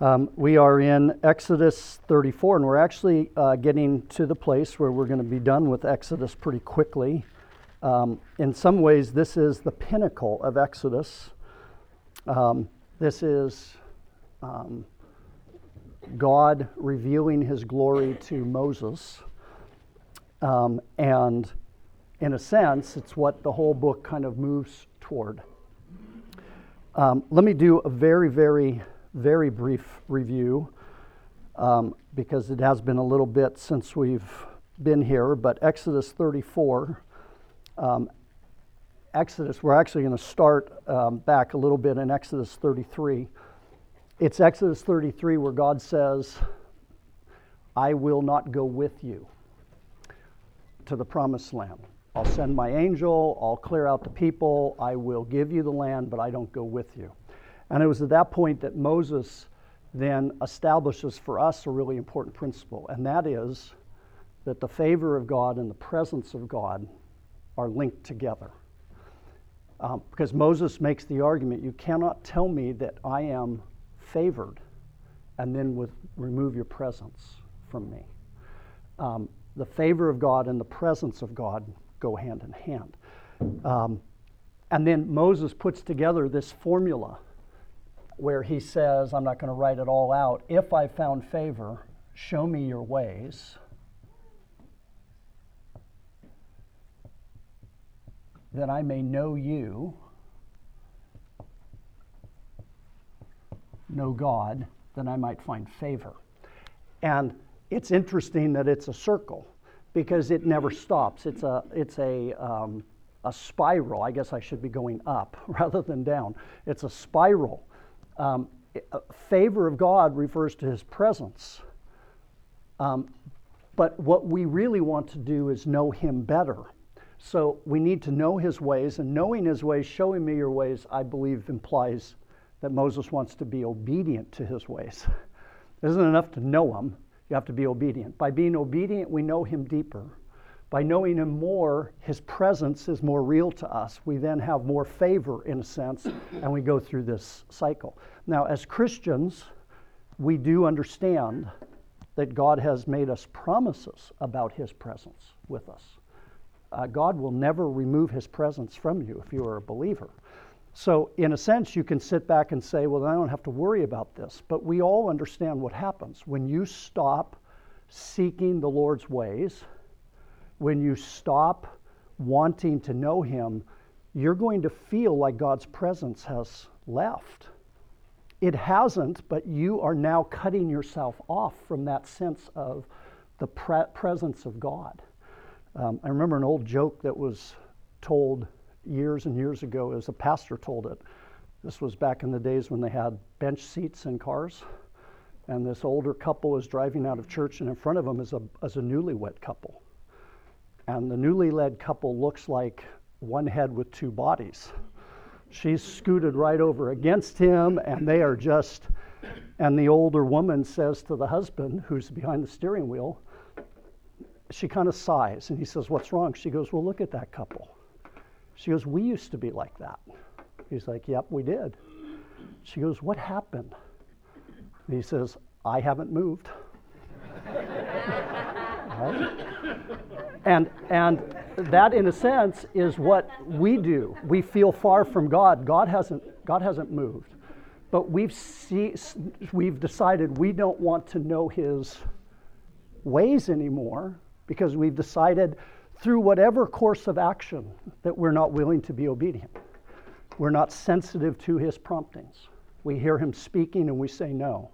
Um, we are in Exodus 34, and we're actually uh, getting to the place where we're going to be done with Exodus pretty quickly. Um, in some ways, this is the pinnacle of Exodus. Um, this is um, God revealing his glory to Moses. Um, and in a sense, it's what the whole book kind of moves toward. Um, let me do a very, very very brief review um, because it has been a little bit since we've been here. But Exodus 34, um, Exodus, we're actually going to start um, back a little bit in Exodus 33. It's Exodus 33 where God says, I will not go with you to the promised land. I'll send my angel, I'll clear out the people, I will give you the land, but I don't go with you. And it was at that point that Moses then establishes for us a really important principle, and that is that the favor of God and the presence of God are linked together. Um, because Moses makes the argument you cannot tell me that I am favored and then with, remove your presence from me. Um, the favor of God and the presence of God go hand in hand. Um, and then Moses puts together this formula where he says, I'm not going to write it all out. If I found favor, show me your ways. That I may know you, know God, that I might find favor. And it's interesting that it's a circle because it never stops. It's a, it's a, um, a spiral. I guess I should be going up rather than down. It's a spiral um, favor of God refers to his presence. Um, but what we really want to do is know him better. So we need to know his ways, and knowing his ways, showing me your ways, I believe implies that Moses wants to be obedient to his ways. It isn't enough to know him, you have to be obedient. By being obedient, we know him deeper. By knowing Him more, His presence is more real to us. We then have more favor, in a sense, and we go through this cycle. Now, as Christians, we do understand that God has made us promises about His presence with us. Uh, God will never remove His presence from you if you are a believer. So, in a sense, you can sit back and say, Well, I don't have to worry about this. But we all understand what happens. When you stop seeking the Lord's ways, when you stop wanting to know Him, you're going to feel like God's presence has left. It hasn't, but you are now cutting yourself off from that sense of the pre- presence of God. Um, I remember an old joke that was told years and years ago as a pastor told it. This was back in the days when they had bench seats in cars. And this older couple was driving out of church, and in front of them is a, is a newlywed couple. And the newly led couple looks like one head with two bodies. She's scooted right over against him, and they are just. And the older woman says to the husband, who's behind the steering wheel, she kind of sighs, and he says, What's wrong? She goes, Well, look at that couple. She goes, We used to be like that. He's like, Yep, we did. She goes, What happened? And he says, I haven't moved. right? And, and that, in a sense, is what we do. We feel far from God. God hasn't, God hasn't moved. But we've, see, we've decided we don't want to know His ways anymore because we've decided through whatever course of action that we're not willing to be obedient. We're not sensitive to His promptings. We hear Him speaking and we say no.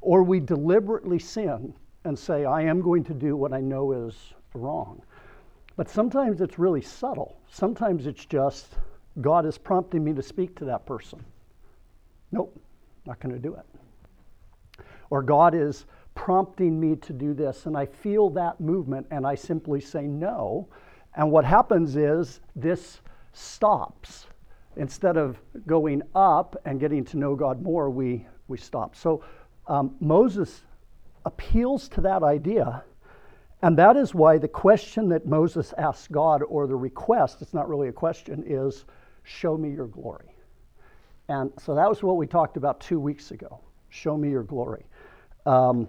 Or we deliberately sin and say, I am going to do what I know is wrong. But sometimes it's really subtle. Sometimes it's just God is prompting me to speak to that person. Nope, not going to do it. Or God is prompting me to do this, and I feel that movement, and I simply say no. And what happens is this stops. Instead of going up and getting to know God more, we, we stop. So um, Moses appeals to that idea and that is why the question that Moses asks God, or the request, it's not really a question, is show me your glory. And so that was what we talked about two weeks ago. Show me your glory. Um,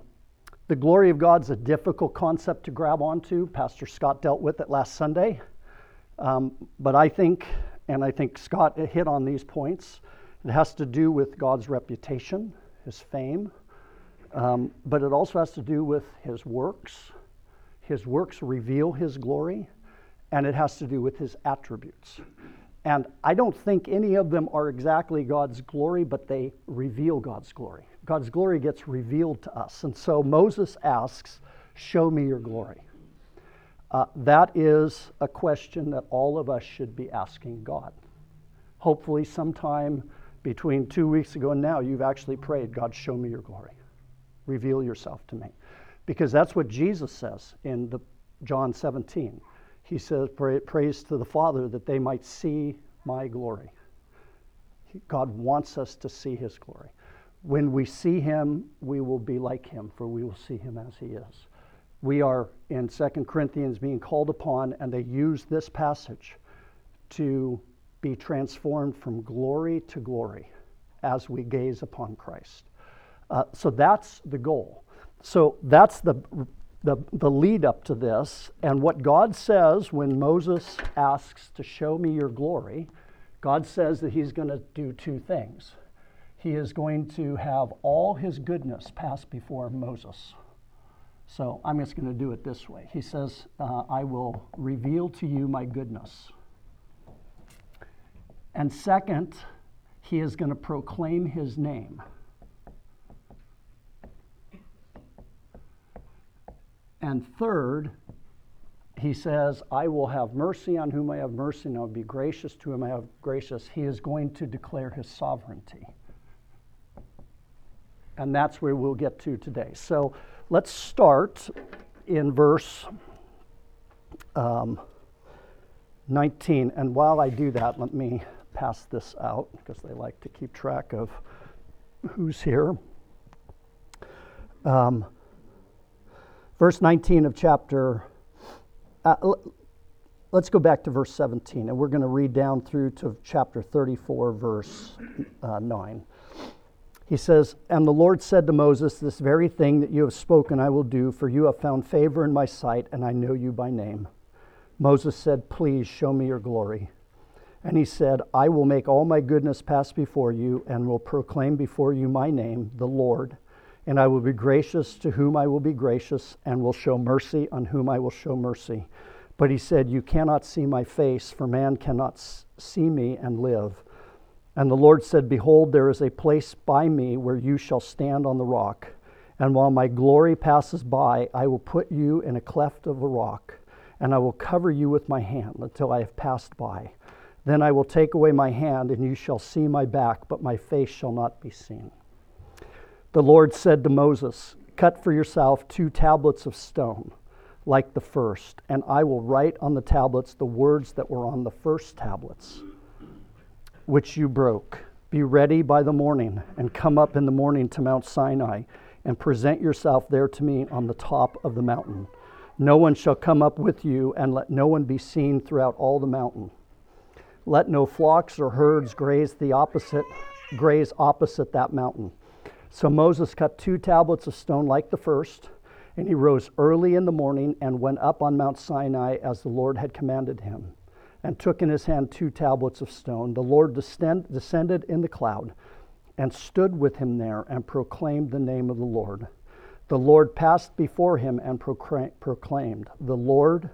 the glory of God's a difficult concept to grab onto. Pastor Scott dealt with it last Sunday. Um, but I think, and I think Scott hit on these points, it has to do with God's reputation, his fame, um, but it also has to do with his works. His works reveal his glory, and it has to do with his attributes. And I don't think any of them are exactly God's glory, but they reveal God's glory. God's glory gets revealed to us. And so Moses asks, Show me your glory. Uh, that is a question that all of us should be asking God. Hopefully, sometime between two weeks ago and now, you've actually prayed, God, show me your glory. Reveal yourself to me. Because that's what Jesus says in the, John 17. He says, Praise to the Father that they might see my glory. God wants us to see his glory. When we see him, we will be like him, for we will see him as he is. We are in 2 Corinthians being called upon, and they use this passage to be transformed from glory to glory as we gaze upon Christ. Uh, so that's the goal. So that's the, the, the lead up to this. And what God says when Moses asks to show me your glory, God says that he's going to do two things. He is going to have all his goodness pass before Moses. So I'm just going to do it this way. He says, uh, I will reveal to you my goodness. And second, he is going to proclaim his name. And third, he says, I will have mercy on whom I have mercy, and I will be gracious to whom I have gracious. He is going to declare his sovereignty. And that's where we'll get to today. So let's start in verse um, 19. And while I do that, let me pass this out because they like to keep track of who's here. Um, verse 19 of chapter, uh, let's go back to verse 17, and we're going to read down through to chapter 34, verse uh, 9. He says, And the Lord said to Moses, This very thing that you have spoken I will do, for you have found favor in my sight, and I know you by name. Moses said, Please show me your glory. And he said, I will make all my goodness pass before you, and will proclaim before you my name, the Lord. And I will be gracious to whom I will be gracious, and will show mercy on whom I will show mercy. But he said, You cannot see my face, for man cannot see me and live. And the Lord said, Behold, there is a place by me where you shall stand on the rock. And while my glory passes by, I will put you in a cleft of a rock, and I will cover you with my hand until I have passed by. Then I will take away my hand, and you shall see my back, but my face shall not be seen. The Lord said to Moses, Cut for yourself two tablets of stone, like the first, and I will write on the tablets the words that were on the first tablets which you broke. Be ready by the morning, and come up in the morning to Mount Sinai, and present yourself there to me on the top of the mountain. No one shall come up with you, and let no one be seen throughout all the mountain. Let no flocks or herds graze the opposite graze opposite that mountain. So Moses cut two tablets of stone like the first, and he rose early in the morning and went up on Mount Sinai as the Lord had commanded him and took in his hand two tablets of stone. The Lord descend, descended in the cloud and stood with him there and proclaimed the name of the Lord. The Lord passed before him and proclaimed, The Lord,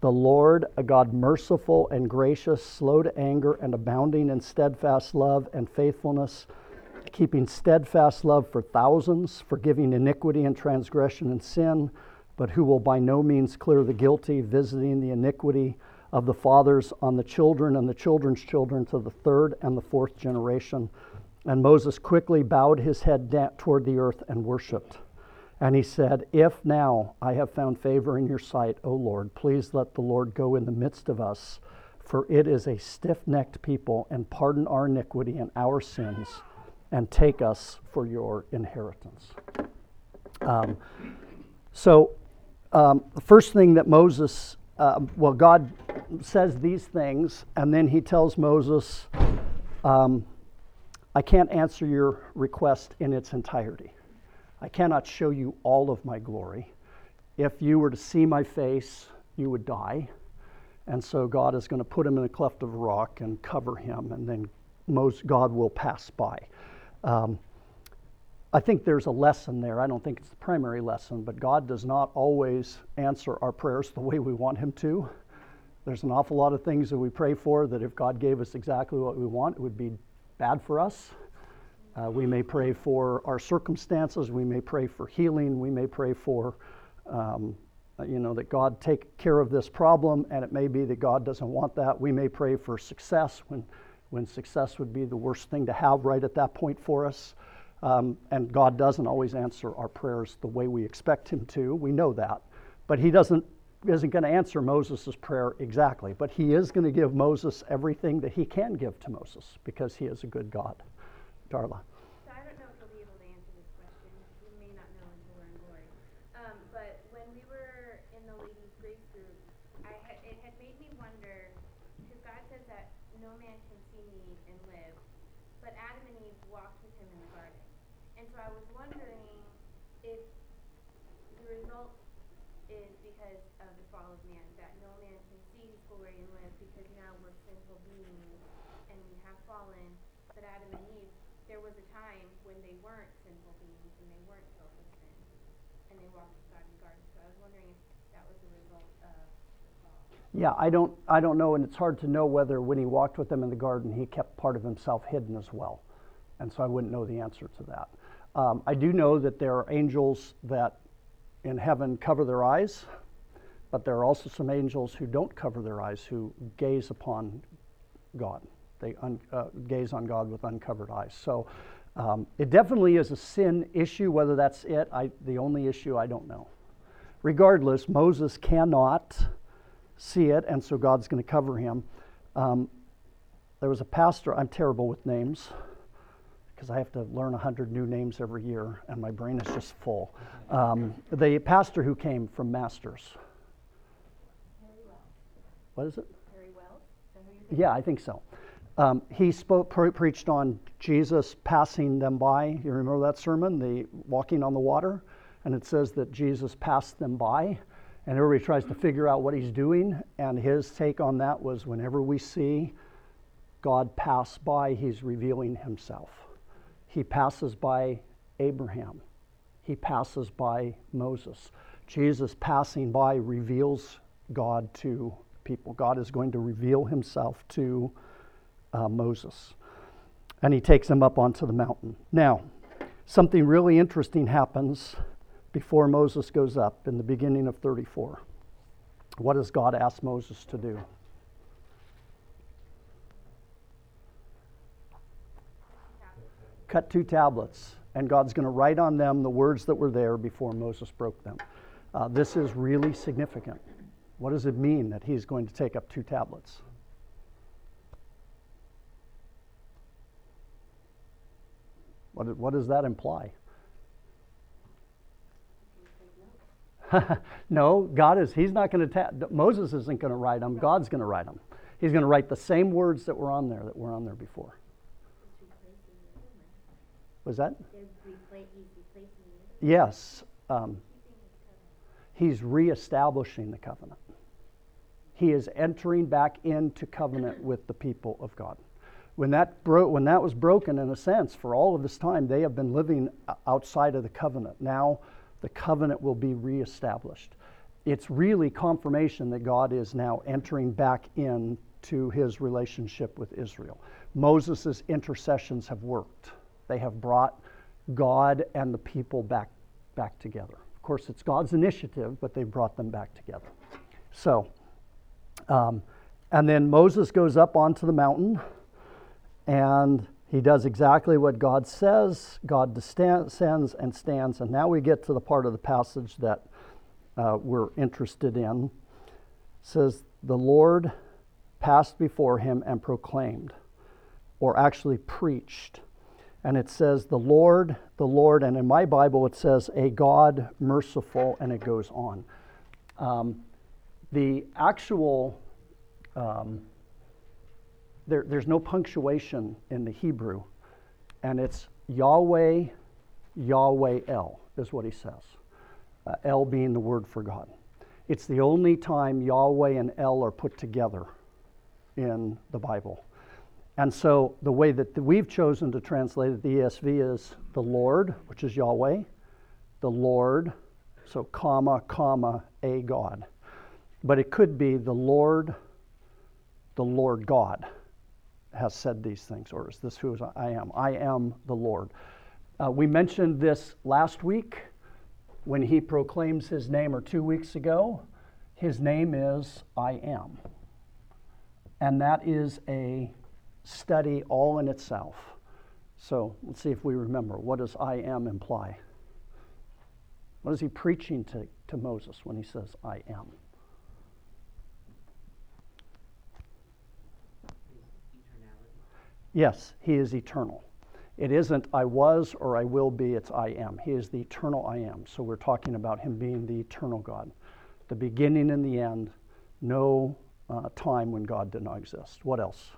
the Lord, a God merciful and gracious, slow to anger, and abounding in steadfast love and faithfulness, keeping steadfast love for thousands, forgiving iniquity and transgression and sin, but who will by no means clear the guilty, visiting the iniquity of the fathers on the children and the children's children to the third and the fourth generation. And Moses quickly bowed his head toward the earth and worshiped. And he said, If now I have found favor in your sight, O Lord, please let the Lord go in the midst of us, for it is a stiff necked people, and pardon our iniquity and our sins, and take us for your inheritance. Um, so, um, the first thing that Moses um, well, God says these things, and then he tells Moses, um, I can't answer your request in its entirety. I cannot show you all of my glory. If you were to see my face, you would die. And so God is going to put him in a cleft of rock and cover him, and then God will pass by. Um, I think there's a lesson there. I don't think it's the primary lesson, but God does not always answer our prayers the way we want Him to. There's an awful lot of things that we pray for that if God gave us exactly what we want, it would be bad for us. Uh, we may pray for our circumstances. We may pray for healing. We may pray for, um, you know, that God take care of this problem, and it may be that God doesn't want that. We may pray for success when, when success would be the worst thing to have right at that point for us. Um, and God doesn't always answer our prayers the way we expect Him to. We know that. But He doesn't, isn't going to answer Moses' prayer exactly. But He is going to give Moses everything that He can give to Moses because He is a good God. Darla. Yeah, they weren't sinful beings and they weren't filled with sin, and they walked with God in the garden. So I was wondering if that was the result of the. Yeah, I don't know, and it's hard to know whether when he walked with them in the garden, he kept part of himself hidden as well. And so I wouldn't know the answer to that. Um, I do know that there are angels that in heaven cover their eyes, but there are also some angels who don't cover their eyes, who gaze upon God. They un, uh, gaze on God with uncovered eyes. So um, it definitely is a sin issue. Whether that's it, I, the only issue, I don't know. Regardless, Moses cannot see it, and so God's going to cover him. Um, there was a pastor, I'm terrible with names because I have to learn 100 new names every year, and my brain is just full. Um, the pastor who came from Masters. What is it? Very well. Yeah, I think so. Um, he spoke, pre- preached on Jesus passing them by. You remember that sermon, the walking on the water? And it says that Jesus passed them by and everybody tries to figure out what he's doing. And his take on that was whenever we see God pass by, he's revealing himself. He passes by Abraham, he passes by Moses. Jesus passing by reveals God to people. God is going to reveal himself to uh, Moses. And he takes him up onto the mountain. Now, something really interesting happens before Moses goes up in the beginning of 34. What does God ask Moses to do? Cut two tablets, and God's going to write on them the words that were there before Moses broke them. Uh, this is really significant. What does it mean that he's going to take up two tablets? What, what does that imply? no, God is, he's not going to, ta- Moses isn't going to write them. God's going to write them. He's going to write the same words that were on there that were on there before. Was that? Yes. Um, he's reestablishing the covenant. He is entering back into covenant with the people of God. When that, bro- when that was broken, in a sense, for all of this time, they have been living outside of the covenant. Now, the covenant will be reestablished. It's really confirmation that God is now entering back into his relationship with Israel. Moses' intercessions have worked. They have brought God and the people back, back together. Of course, it's God's initiative, but they brought them back together. So, um, and then Moses goes up onto the mountain and he does exactly what God says. God descends and stands. And now we get to the part of the passage that uh, we're interested in. It says, The Lord passed before him and proclaimed, or actually preached. And it says, The Lord, the Lord, and in my Bible it says, A God merciful, and it goes on. Um, the actual um, there, there's no punctuation in the Hebrew and it's Yahweh, Yahweh El, is what he says. Uh, El being the word for God. It's the only time Yahweh and El are put together in the Bible. And so the way that we've chosen to translate it, the ESV is the Lord, which is Yahweh, the Lord, so comma, comma, a God. But it could be the Lord, the Lord God has said these things, or is this who I am? I am the Lord. Uh, we mentioned this last week when he proclaims his name, or two weeks ago. His name is I am. And that is a study all in itself. So let's see if we remember. What does I am imply? What is he preaching to, to Moses when he says, I am? Yes, he is eternal. It isn't I was or I will be, it's I am. He is the eternal I am. So we're talking about him being the eternal God, the beginning and the end, no uh, time when God did not exist. What else?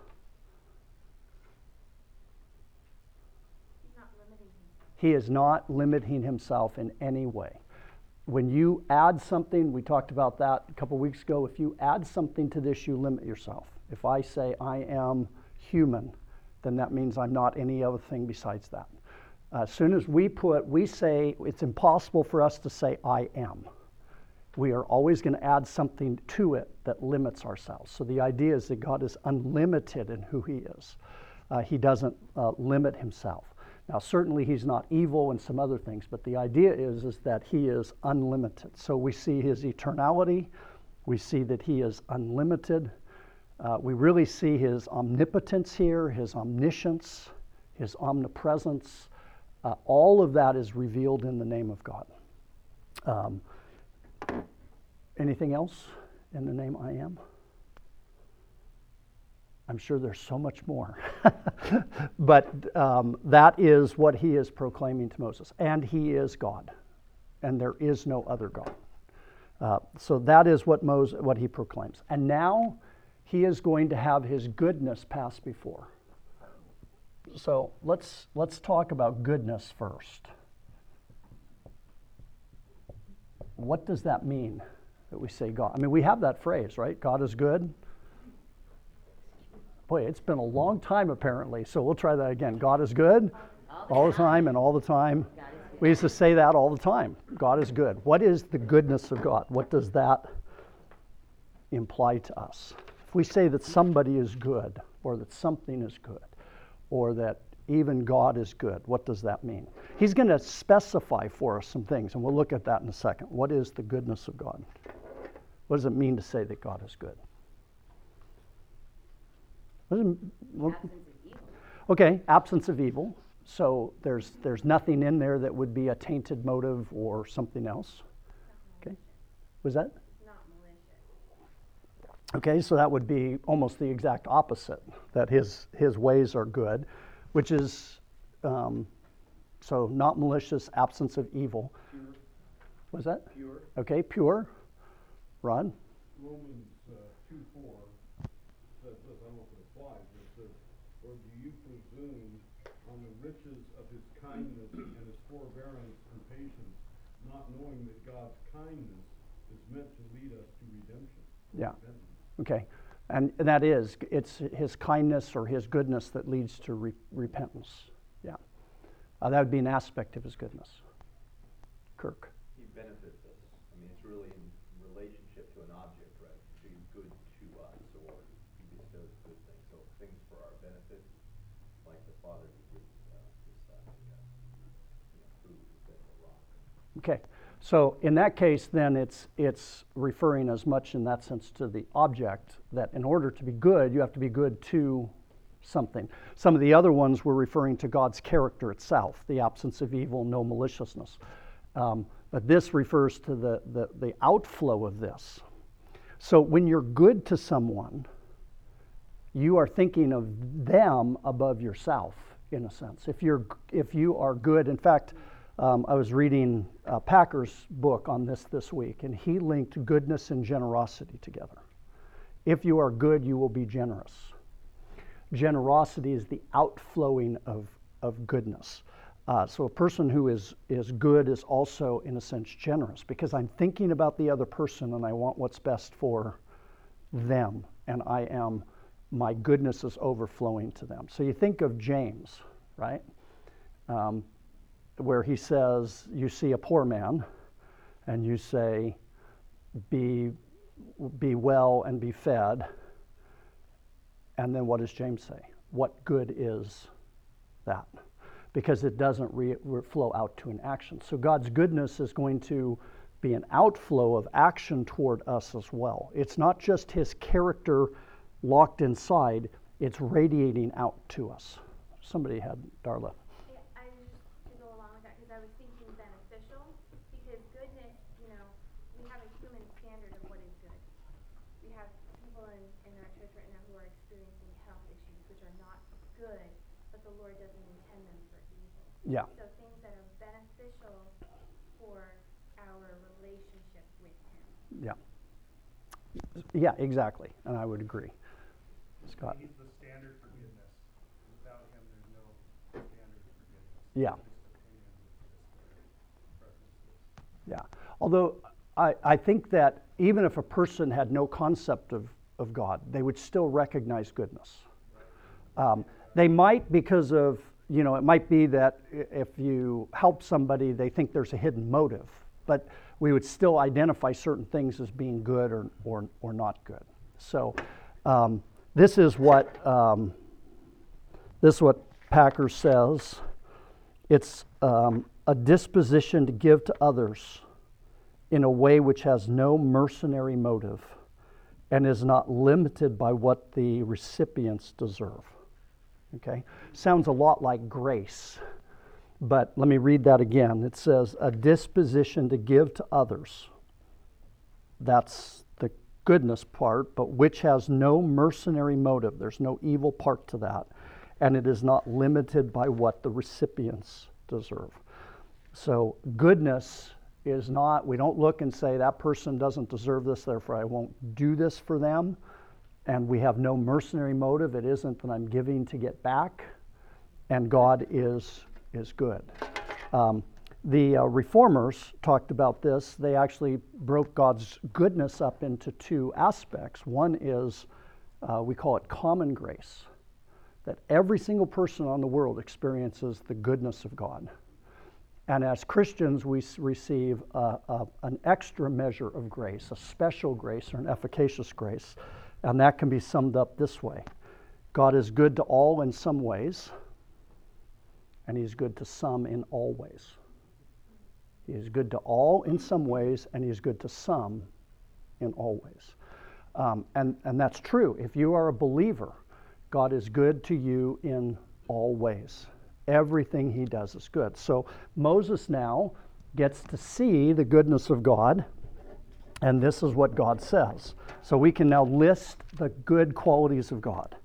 He is not limiting himself in any way. When you add something, we talked about that a couple weeks ago. If you add something to this, you limit yourself. If I say I am human, then that means I'm not any other thing besides that. As soon as we put, we say, it's impossible for us to say I am. We are always going to add something to it that limits ourselves. So the idea is that God is unlimited in who He is. Uh, he doesn't uh, limit Himself. Now, certainly he's not evil and some other things, but the idea is, is that he is unlimited. So we see his eternality, we see that he is unlimited. Uh, we really see his omnipotence here, his omniscience, his omnipresence. Uh, all of that is revealed in the name of God. Um, anything else in the name I am? I'm sure there's so much more. but um, that is what he is proclaiming to Moses. And he is God. And there is no other God. Uh, so that is what, Moses, what he proclaims. And now he is going to have his goodness pass before. So let's, let's talk about goodness first. What does that mean that we say God? I mean, we have that phrase, right? God is good. Boy, it's been a long time apparently, so we'll try that again. God is good all the time and all the time. We used to say that all the time. God is good. What is the goodness of God? What does that imply to us? We say that somebody is good, or that something is good, or that even God is good, what does that mean? He's going to specify for us some things, and we'll look at that in a second. What is the goodness of God? What does it mean to say that God is good? Absence of evil. Okay, absence of evil. So there's there's nothing in there that would be a tainted motive or something else. Okay, was that? Okay, so that would be almost the exact opposite. That his his ways are good, which is um, so not malicious, absence of evil. Pure, Was that? pure. Okay, pure. Rod. Romans uh, two four says this, I don't know if it applies, but it says, or do you presume on the riches of his kindness and his forbearance and patience, not knowing that God's kindness is meant to lead us to redemption? Yeah. repentance? Okay, and that is it's his kindness or his goodness that leads to re- repentance. Yeah, uh, that would be an aspect of his goodness. Kirk. He benefits us. I mean, it's really in relationship to an object, right? To good to us, or he bestows good things. So things for our benefit, like the Father who gives uh, his Son the uh, you know, food a rock. Okay, so in that case, then it's it's referring as much in that sense to the object that in order to be good, you have to be good to something. Some of the other ones were referring to God's character itself, the absence of evil, no maliciousness. Um, but this refers to the, the, the outflow of this. So when you're good to someone, you are thinking of them above yourself, in a sense. If you're if you are good, in fact, um, I was reading uh, Packer's book on this this week, and he linked goodness and generosity together. If you are good, you will be generous. Generosity is the outflowing of of goodness. Uh, so a person who is, is good is also, in a sense, generous because I'm thinking about the other person and I want what's best for them. And I am, my goodness is overflowing to them. So you think of James, right? Um, where he says, You see a poor man, and you say, Be, be well and be fed. And then what does James say? What good is that? Because it doesn't re- re- flow out to an action. So God's goodness is going to be an outflow of action toward us as well. It's not just his character locked inside, it's radiating out to us. Somebody had Darla. Yeah, I was just to go along with that because I was thinking beneficial because goodness, you know, we have a human standard of what is good. We have people in, in our church right now who are experiencing health issues which are not good, but the Lord doesn't intend them for evil. Yeah. So things that are beneficial for our relationship with Him. Yeah. Yeah, exactly. And I would agree. Scott. He's the standard for goodness. Without him, there's no standard for goodness. Yeah. Just opinion, just preferences. Yeah. Although I, I think that even if a person had no concept of, of God, they would still recognize goodness. Um, they might because of, you know, it might be that if you help somebody, they think there's a hidden motive. But we would still identify certain things as being good or, or, or not good. So um, this is what um, this is what Packer says. It's um, a disposition to give to others in a way which has no mercenary motive and is not limited by what the recipients deserve. Okay? Sounds a lot like grace, but let me read that again. It says, a disposition to give to others. That's the goodness part, but which has no mercenary motive. There's no evil part to that. And it is not limited by what the recipients deserve. So, goodness is not, we don't look and say, that person doesn't deserve this, therefore I won't do this for them. And we have no mercenary motive. It isn't that I'm giving to get back. And God is, is good. Um, the uh, reformers talked about this. They actually broke God's goodness up into two aspects. One is, uh, we call it common grace, that every single person on the world experiences the goodness of God. And as Christians, we receive a, a, an extra measure of grace, a special grace or an efficacious grace. And that can be summed up this way God is good to all in some ways, and He's good to some in all ways. He is good to all in some ways, and He is good to some in all ways. Um, and, and that's true. If you are a believer, God is good to you in all ways. Everything He does is good. So Moses now gets to see the goodness of God, and this is what God says. So we can now list the good qualities of God.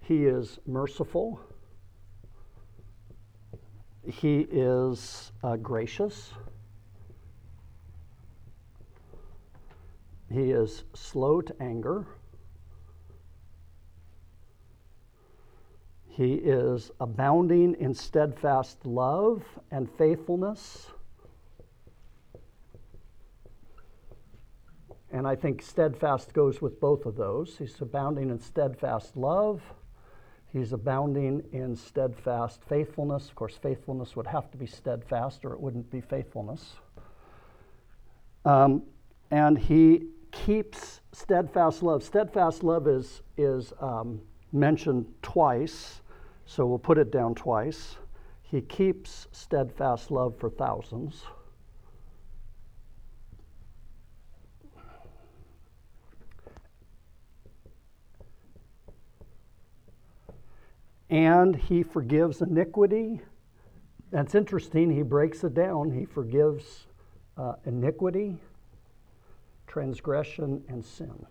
He is merciful. He is uh, gracious. He is slow to anger. He is abounding in steadfast love and faithfulness. And I think steadfast goes with both of those. He's abounding in steadfast love. He's abounding in steadfast faithfulness. Of course, faithfulness would have to be steadfast or it wouldn't be faithfulness. Um, and he keeps steadfast love. Steadfast love is, is um, mentioned twice, so we'll put it down twice. He keeps steadfast love for thousands. And he forgives iniquity. That's interesting. He breaks it down. He forgives uh, iniquity, transgression, and sin.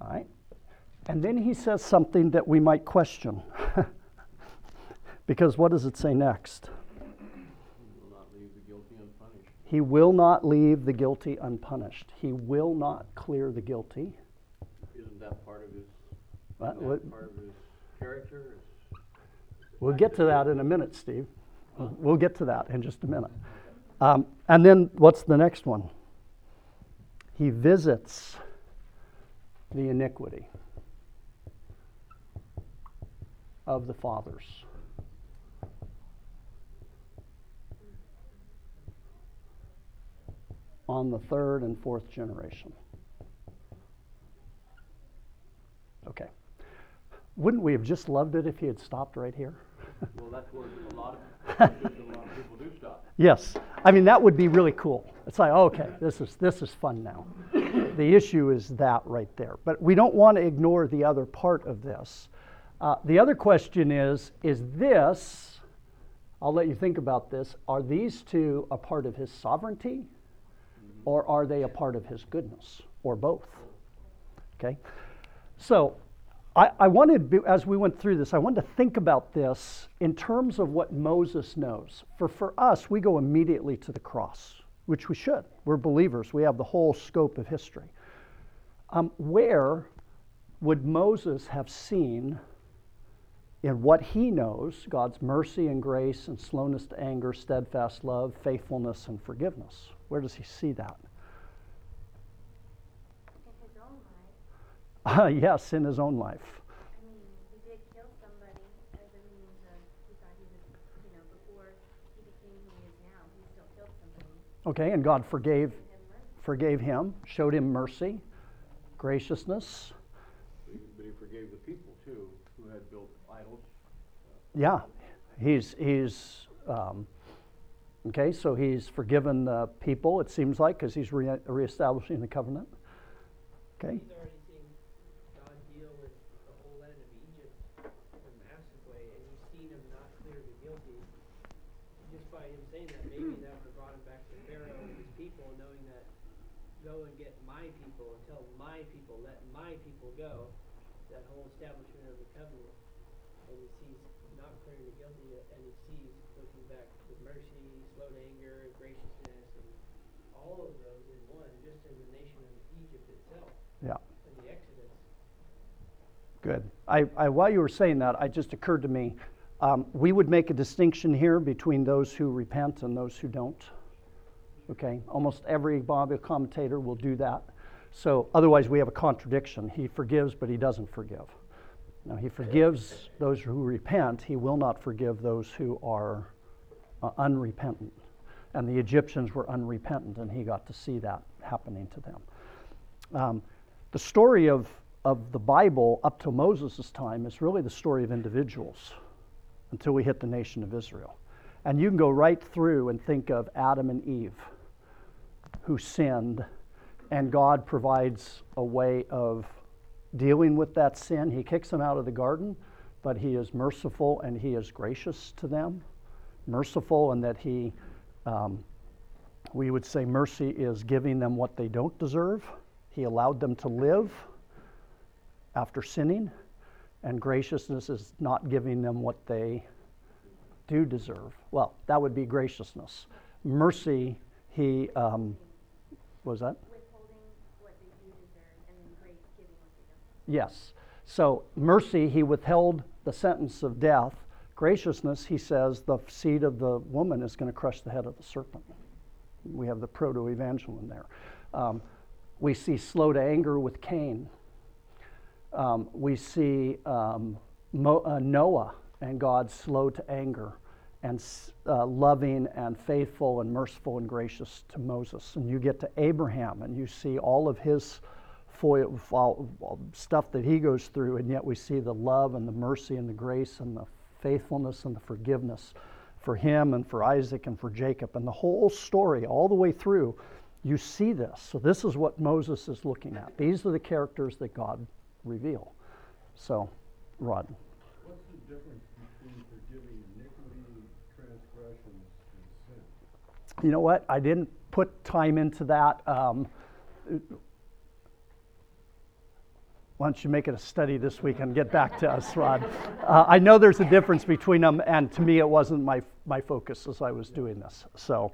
All right? And then he says something that we might question. because what does it say next? He will not leave the guilty unpunished. He will not clear the guilty. Isn't that part of his What- Is what- that part of his character? Is- We'll get to that in a minute, Steve. We'll get to that in just a minute. Um, and then what's the next one? He visits the iniquity of the fathers. On the third and fourth generation. Okay. Wouldn't we have just loved it if he had stopped right here? Well, that's where a lot of, a lot of people do stop. Yes, I mean that would be really cool. It's like, okay, this is this is fun now. the issue is that right there, but we don't want to ignore the other part of this. Uh, the other question is: Is this? I'll let you think about this. Are these two a part of His sovereignty, or are they a part of His goodness, or both? Okay, so I, I wanted, as we went through this, I wanted to think about this in terms of what Moses knows. For, for us, we go immediately to the cross, which we should. We're believers, we have the whole scope of history. Um, where would Moses have seen in what he knows God's mercy and grace and slowness to anger, steadfast love, faithfulness, and forgiveness? Where does he see that? Is now, he still killed somebody. Okay, and God forgave him forgave him, showed him mercy, graciousness. But he- But he forgave the people too, who had built idols. Yeah, he's he's um, okay. So he's forgiven the people. It seems like because he's re- reestablishing the covenant. Okay. He's already seen God deal with the whole land of Egypt in a massive way, and he's seen him not clearly guilty. Just by him saying that, maybe that would have brought him back to Pharaoh and his people, knowing that go and get my people and tell my people, let my people go. That whole establishment of the covenant. And he sees not clearly guilty, and he sees looking back with mercy, slow to anger, graciousness, and all of those in one, just in the nation of Egypt itself Yeah. in the Exodus. Good. I, I, while you were saying that, it just occurred to me um, we would make a distinction here between those who repent and those who don't. Okay? Almost every Bible commentator will do that. So otherwise, we have a contradiction. He forgives, but he doesn't forgive. Now, he forgives those who repent, he will not forgive those who are uh, unrepentant. And the Egyptians were unrepentant, and he got to see that happening to them. Um, the story of, of the Bible up to Moses' time is really the story of individuals until we hit the nation of Israel. And you can go right through and think of Adam and Eve who sinned, and God provides a way of dealing with that sin. He kicks them out of the garden, but He is merciful and He is gracious to them. Merciful in that He, um, we would say, mercy is giving them what they don't deserve. He allowed them to live after sinning, and graciousness is not giving them what they do deserve. Well, that would be graciousness. Mercy, he um, was that? Withholding what they do deserve and then grace giving what they don't. Yes. So mercy, he withheld the sentence of death. Graciousness, he says, the seed of the woman is going to crush the head of the serpent. We have the proto evangelion there. Um, we see slow to anger with Cain. Um, we see um, Mo, uh, Noah and God slow to anger and uh, loving and faithful and merciful and gracious to Moses. And you get to Abraham and you see all of his stuff that he goes through, and yet we see the love and the mercy and the grace and the faithfulness and the forgiveness for him and for Isaac and for Jacob. And the whole story, all the way through, you see this. So, this is what Moses is looking at. These are the characters that God reveal. So, Rod. What's the difference between forgiving iniquity, transgressions, and sin? You know what? I didn't put time into that. Um, why don't you make it a study this week and get back to us, Rod? Uh, I know there's a difference between them, and to me, it wasn't my, my focus as I was doing this. So,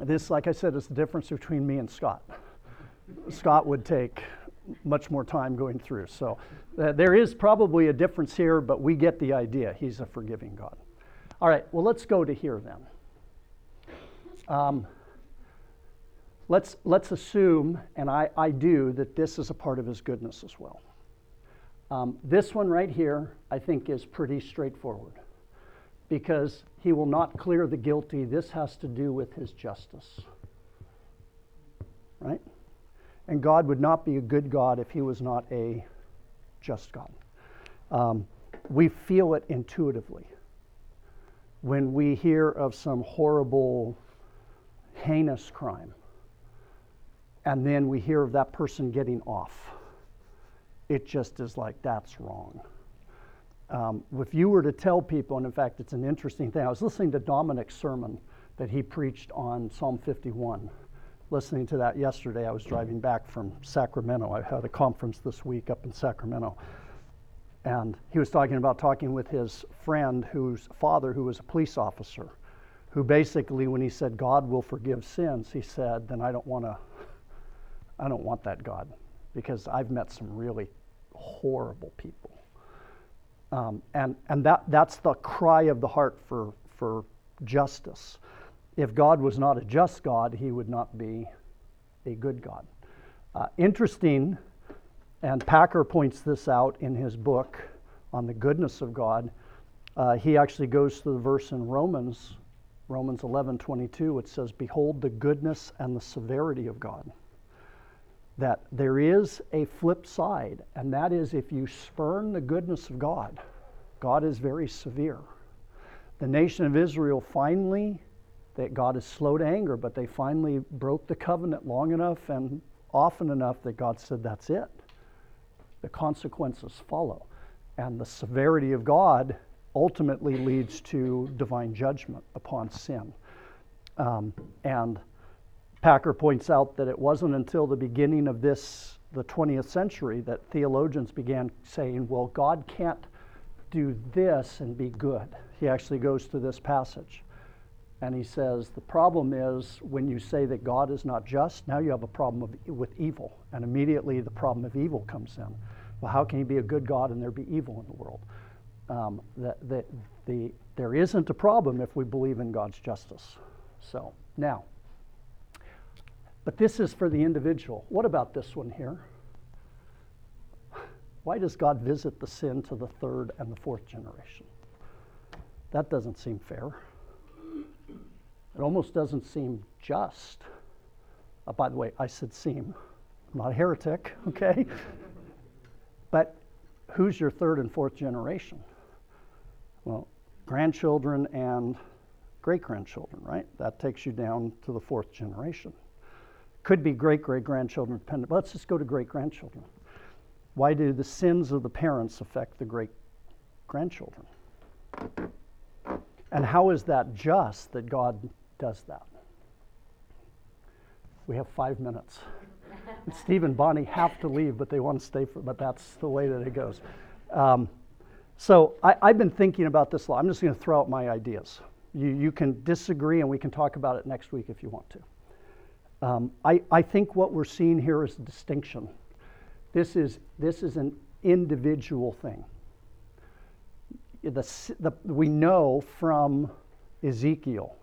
this, like I said, is the difference between me and Scott. Scott would take much more time going through. So uh, there is probably a difference here, but we get the idea. He's a forgiving God. All right, well, let's go to here then. Um, let's, let's assume, and I, I do, that this is a part of his goodness as well. Um, this one right here, I think, is pretty straightforward because he will not clear the guilty. This has to do with his justice. Right? And God would not be a good God if he was not a just God. Um, we feel it intuitively when we hear of some horrible, heinous crime, and then we hear of that person getting off. It just is like, that's wrong. Um, if you were to tell people, and in fact, it's an interesting thing, I was listening to Dominic's sermon that he preached on Psalm 51. Listening to that yesterday, I was driving back from Sacramento. I had a conference this week up in Sacramento. And he was talking about talking with his friend whose father, who was a police officer, who basically, when he said God will forgive sins, he said, then I don't want to, I don't want that God because I've met some really horrible people. Um, and and that, that's the cry of the heart for, for justice. If God was not a just God, he would not be a good God. Uh, interesting, and Packer points this out in his book on the goodness of God. Uh, he actually goes to the verse in Romans, Romans 11 22, it says, Behold the goodness and the severity of God that there is a flip side, and that is if you spurn the goodness of God, God is very severe. The nation of Israel finally, that God is slow to anger, but they finally broke the covenant long enough and often enough that God said, That's it. The consequences follow. And the severity of God ultimately leads to divine judgment upon sin. Um, and Packer points out that it wasn't until the beginning of this, the 20th century, that theologians began saying, well, God can't do this and be good. He actually goes to this passage. And he says, the problem is when you say that God is not just, now you have a problem of, with evil. And immediately the problem of evil comes in. Well, how can he be a good God and there be evil in the world? Um, the, the, the, there isn't a problem if we believe in God's justice. So, now, but this is for the individual. What about this one here? Why does God visit the sin to the third and the fourth generation? That doesn't seem fair. It almost doesn't seem just. Uh, by the way, I said seem. I'm not a heretic, okay? but who's your third and fourth generation? Well, grandchildren and great grandchildren, right? That takes you down to the fourth generation. Could be great great grandchildren dependent. But let's just go to great grandchildren. Why do the sins of the parents affect the great grandchildren? And how is that just that God does that? We have five minutes. Steve and Bonnie have to leave, but they want to stay for, but that's the way that it goes. Um, so I, have been thinking about this a lot. I'm just going to throw out my ideas. You, you can disagree, and we can talk about it next week if you want to. Um, I, I think what we're seeing here is a distinction. This is, this is an individual thing. The, the, we know from Ezekiel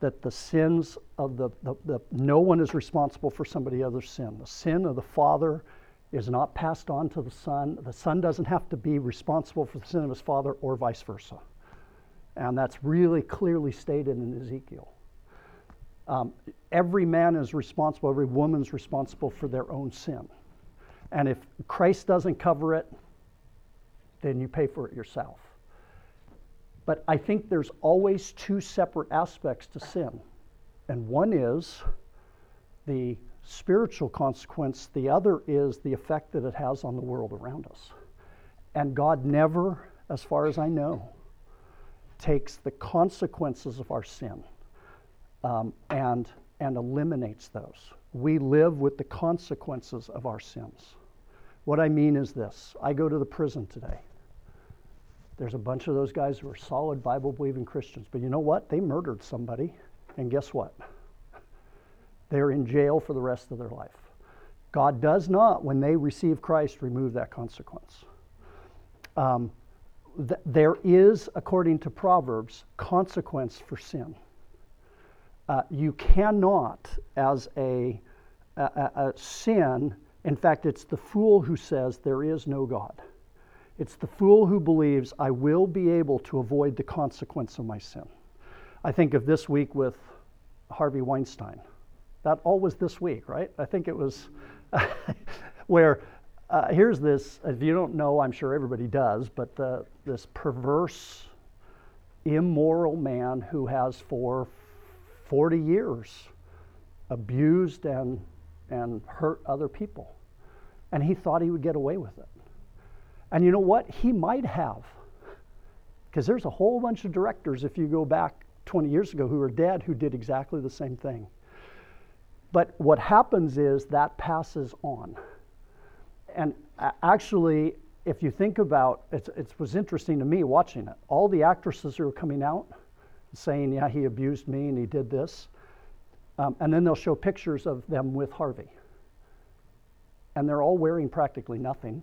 that the sins of the, the, the, no one is responsible for somebody else's sin. The sin of the father is not passed on to the son. The son doesn't have to be responsible for the sin of his father or vice versa. And that's really clearly stated in Ezekiel. Um, every man is responsible, every woman's responsible for their own sin. And if Christ doesn't cover it, then you pay for it yourself. But I think there's always two separate aspects to sin. And one is the spiritual consequence, the other is the effect that it has on the world around us. And God never, as far as I know, takes the consequences of our sin um, and, and eliminates those. We live with the consequences of our sins. What I mean is this I go to the prison today. There's a bunch of those guys who are solid Bible believing Christians, but you know what? They murdered somebody, and guess what? They're in jail for the rest of their life. God does not, when they receive Christ, remove that consequence. Um, th- there is, according to Proverbs, consequence for sin. Uh, you cannot, as a, a, a, a sin, in fact, it's the fool who says there is no God. It's the fool who believes I will be able to avoid the consequence of my sin. I think of this week with Harvey Weinstein. That all was this week, right? I think it was where uh, here's this. If you don't know, I'm sure everybody does, but the, this perverse, immoral man who has for 40 years abused and, and hurt other people. And he thought he would get away with it. And you know what? He might have. Because there's a whole bunch of directors, if you go back 20 years ago, who are dead who did exactly the same thing. But what happens is that passes on. And actually, if you think about it, it was interesting to me watching it. All the actresses who are coming out saying, yeah, he abused me and he did this. Um, and then they'll show pictures of them with Harvey. And they're all wearing practically nothing.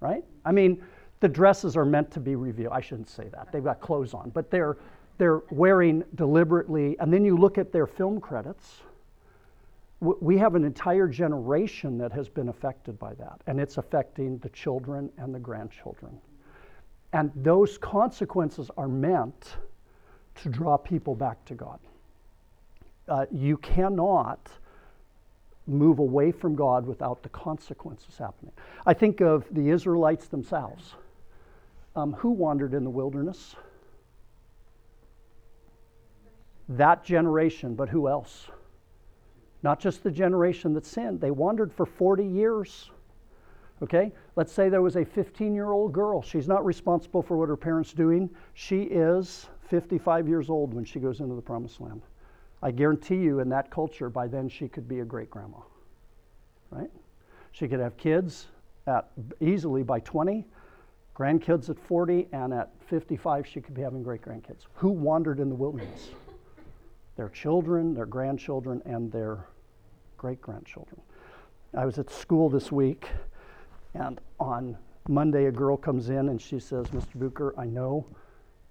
Right? I mean, the dresses are meant to be revealed. I shouldn't say that. They've got clothes on, but they're they're wearing deliberately. And then you look at their film credits. We have an entire generation that has been affected by that, and it's affecting the children and the grandchildren. And those consequences are meant to draw people back to God. Uh, you cannot move away from God without the consequences happening. I think of the Israelites themselves. Um, who wandered in the wilderness? That generation, but who else? Not just the generation that sinned. They wandered for 40 years. Okay? Let's say there was a 15 year old girl. She's not responsible for what her parents doing. She is 55 years old when she goes into the promised land. I guarantee you, in that culture, by then she could be a great grandma. Right? She could have kids at easily by 20, grandkids at 40, and at 55 she could be having great grandkids. Who wandered in the wilderness? Their children, their grandchildren, and their great grandchildren. I was at school this week and on Monday, a girl comes in and she says, Mr. Bucher, I know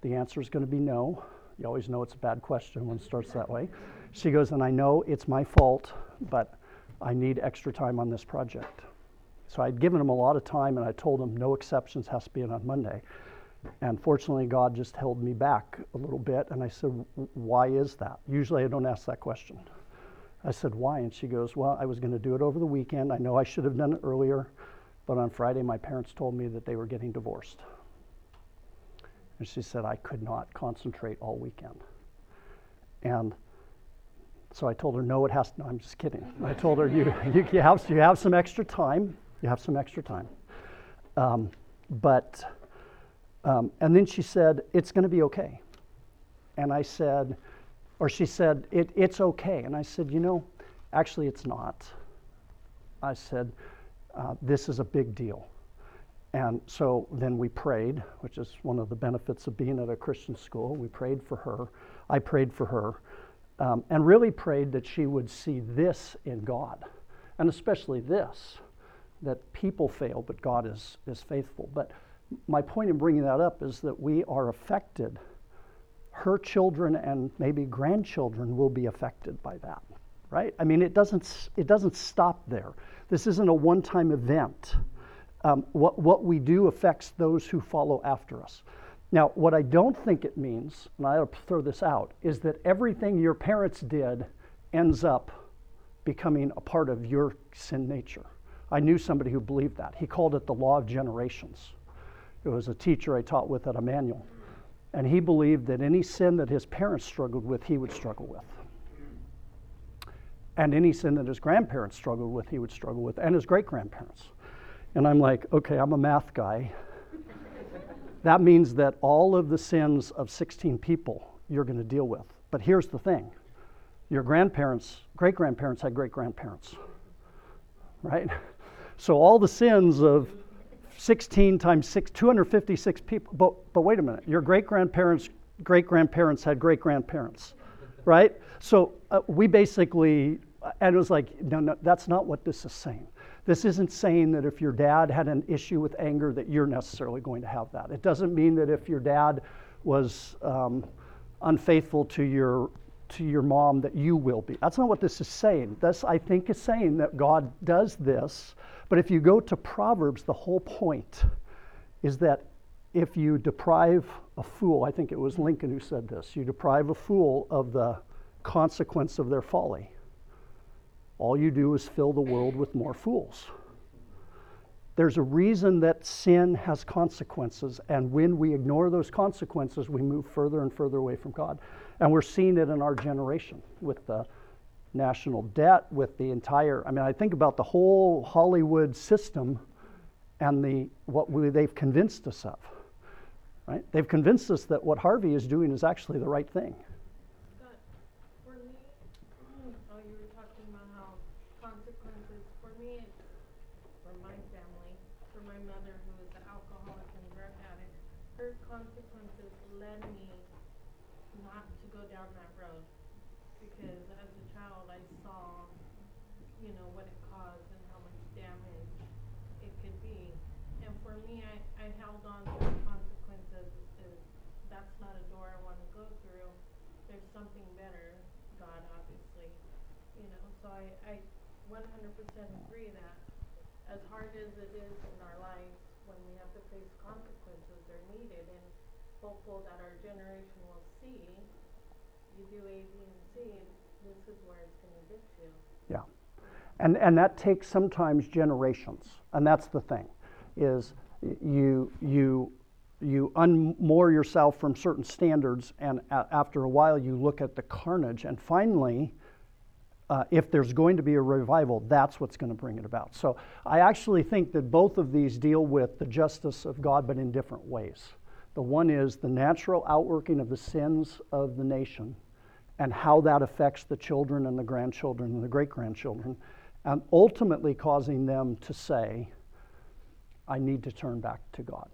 the answer is going to be no. You always know it's a bad question when it starts that way. She goes, and I know it's my fault, but I need extra time on this project. So I'd given him a lot of time and I told him no exceptions has to be in on Monday. And fortunately, God just held me back a little bit. And I said, Why is that? Usually I don't ask that question. I said, Why? And she goes, Well, I was going to do it over the weekend. I know I should have done it earlier. But on Friday, my parents told me that they were getting divorced. And she said, I could not concentrate all weekend. And so I told her, no, it has to, no, I'm just kidding. I told her, you, you, you, have, you have some extra time. You have some extra time. Um, but, um, and then she said, it's going to be okay. And I said, or she said, it, it's okay. And I said, you know, actually, it's not. I said, uh, this is a big deal. And so then we prayed, which is one of the benefits of being at a Christian school. We prayed for her. I prayed for her. Um, and really prayed that she would see this in God, and especially this that people fail, but God is, is faithful. But my point in bringing that up is that we are affected. Her children and maybe grandchildren will be affected by that, right? I mean, it doesn't, it doesn't stop there. This isn't a one time event. Um, what, what we do affects those who follow after us. Now, what I don't think it means, and I'll throw this out, is that everything your parents did ends up becoming a part of your sin nature. I knew somebody who believed that. He called it the law of generations. It was a teacher I taught with at Emmanuel. And he believed that any sin that his parents struggled with, he would struggle with. And any sin that his grandparents struggled with, he would struggle with, and his great grandparents. And I'm like, okay, I'm a math guy. that means that all of the sins of 16 people you're going to deal with. But here's the thing your grandparents, great grandparents had great grandparents, right? So all the sins of 16 times 6, 256 people. But, but wait a minute, your great grandparents' great grandparents had great grandparents, right? So uh, we basically and it was like, no, no, that's not what this is saying. This isn't saying that if your dad had an issue with anger, that you're necessarily going to have that. It doesn't mean that if your dad was um, unfaithful to your to your mom, that you will be. That's not what this is saying. This, I think, is saying that God does this. But if you go to Proverbs, the whole point is that if you deprive a fool, I think it was Lincoln who said this, you deprive a fool of the consequence of their folly all you do is fill the world with more fools. There's a reason that sin has consequences, and when we ignore those consequences, we move further and further away from God. And we're seeing it in our generation with the national debt, with the entire, I mean, I think about the whole Hollywood system and the, what we, they've convinced us of. Right? They've convinced us that what Harvey is doing is actually the right thing. But for me, oh, you were talking about how consequences, for me, it's for my family, for my mother who is an alcoholic and drug addict, her consequences led me not to go down that road. Because as a child, I saw, you know, what it caused and how much damage it could be. And for me, I, I held on to the consequences as, that's not a door I wanna go through. There's something better, God obviously, you know, so I, I one hundred percent agree that as hard as it is in our lives, when we have to face consequences, they're needed and hopeful that our generation will see, you do A, B, and C, this is where it's gonna get you. Yeah. And, and that takes sometimes generations. And that's the thing, is you, you, you unmoor yourself from certain standards, and a- after a while, you look at the carnage, and finally, uh, if there's going to be a revival, that's what's going to bring it about. So I actually think that both of these deal with the justice of God, but in different ways. The one is the natural outworking of the sins of the nation and how that affects the children and the grandchildren and the great grandchildren, and ultimately causing them to say, I need to turn back to God.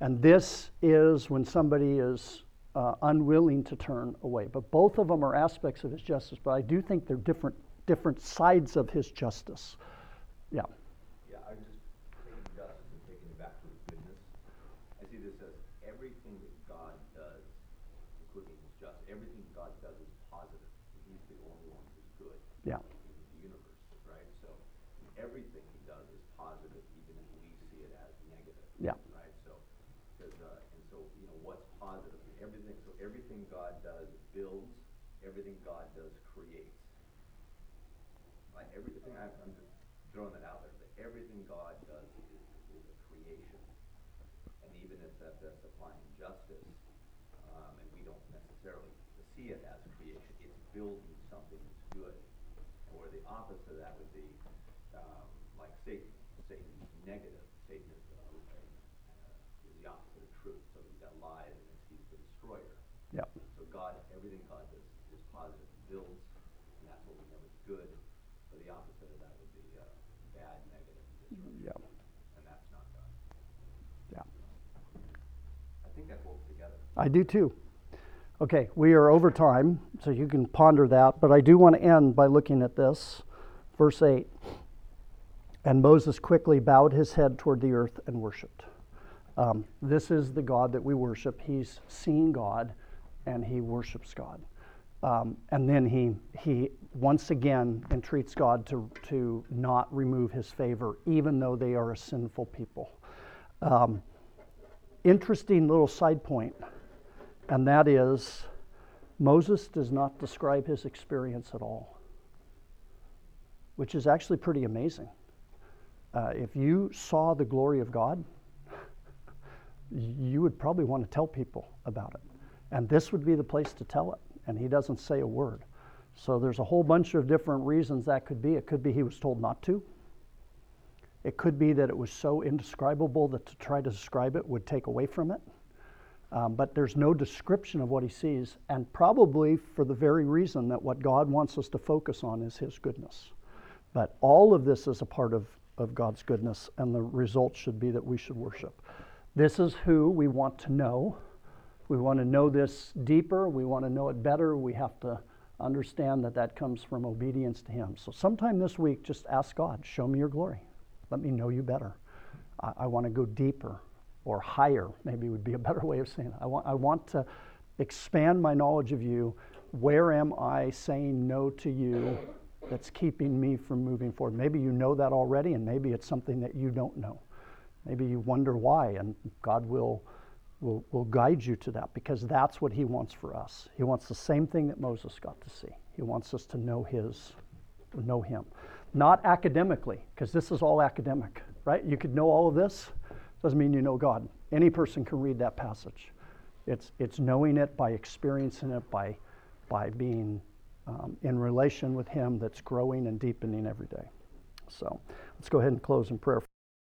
And this is when somebody is uh, unwilling to turn away. But both of them are aspects of his justice, but I do think they're different, different sides of his justice. Yeah I was just taking justice and taking it back to his goodness. I see this as everything that God does, including his justice, everything God does is positive. He's the only one who's good. Yeah. In the universe, right? So everything he does is positive, even if we see it as negative. Yeah. Right? So, because, uh, and so, you know, what's positive? Everything, so everything God does builds, everything God does creates. Like everything, I'm, I'm just throwing that out there, but everything God does is, is a creation. And even if that, that's applying justice, um, and we don't necessarily see it as creation, it's building something that's good. Where the opposite of that would be, um, like Satan, Satan's negative, Satan is, uh, a, uh, is the opposite of truth, so he's got lies and it's, he's the destroyer. Yeah. So God, everything God does is positive, builds, and that's what we know is good. But the opposite of that would be uh, bad, negative, and Yeah. destruction. And that's not God. Yeah. I think that holds together. I do too. Okay, we are over time, so you can ponder that, but I do want to end by looking at this. Verse 8. And Moses quickly bowed his head toward the earth and worshiped. Um, this is the God that we worship. He's seen God and he worships God. Um, and then he, he once again entreats God to, to not remove his favor, even though they are a sinful people. Um, interesting little side point, and that is Moses does not describe his experience at all, which is actually pretty amazing. Uh, if you saw the glory of God, you would probably want to tell people about it. And this would be the place to tell it. And he doesn't say a word. So there's a whole bunch of different reasons that could be. It could be he was told not to. It could be that it was so indescribable that to try to describe it would take away from it. Um, but there's no description of what he sees, and probably for the very reason that what God wants us to focus on is his goodness. But all of this is a part of, of God's goodness, and the result should be that we should worship. This is who we want to know. We want to know this deeper. We want to know it better. We have to understand that that comes from obedience to Him. So, sometime this week, just ask God, show me your glory. Let me know you better. I, I want to go deeper or higher, maybe would be a better way of saying it. I want, I want to expand my knowledge of you. Where am I saying no to you that's keeping me from moving forward? Maybe you know that already, and maybe it's something that you don't know. Maybe you wonder why, and God will, will, will guide you to that because that's what He wants for us. He wants the same thing that Moses got to see. He wants us to know His, know Him, not academically, because this is all academic, right? You could know all of this, doesn't mean you know God. Any person can read that passage. It's, it's knowing it by experiencing it, by, by being um, in relation with Him that's growing and deepening every day. So let's go ahead and close in prayer.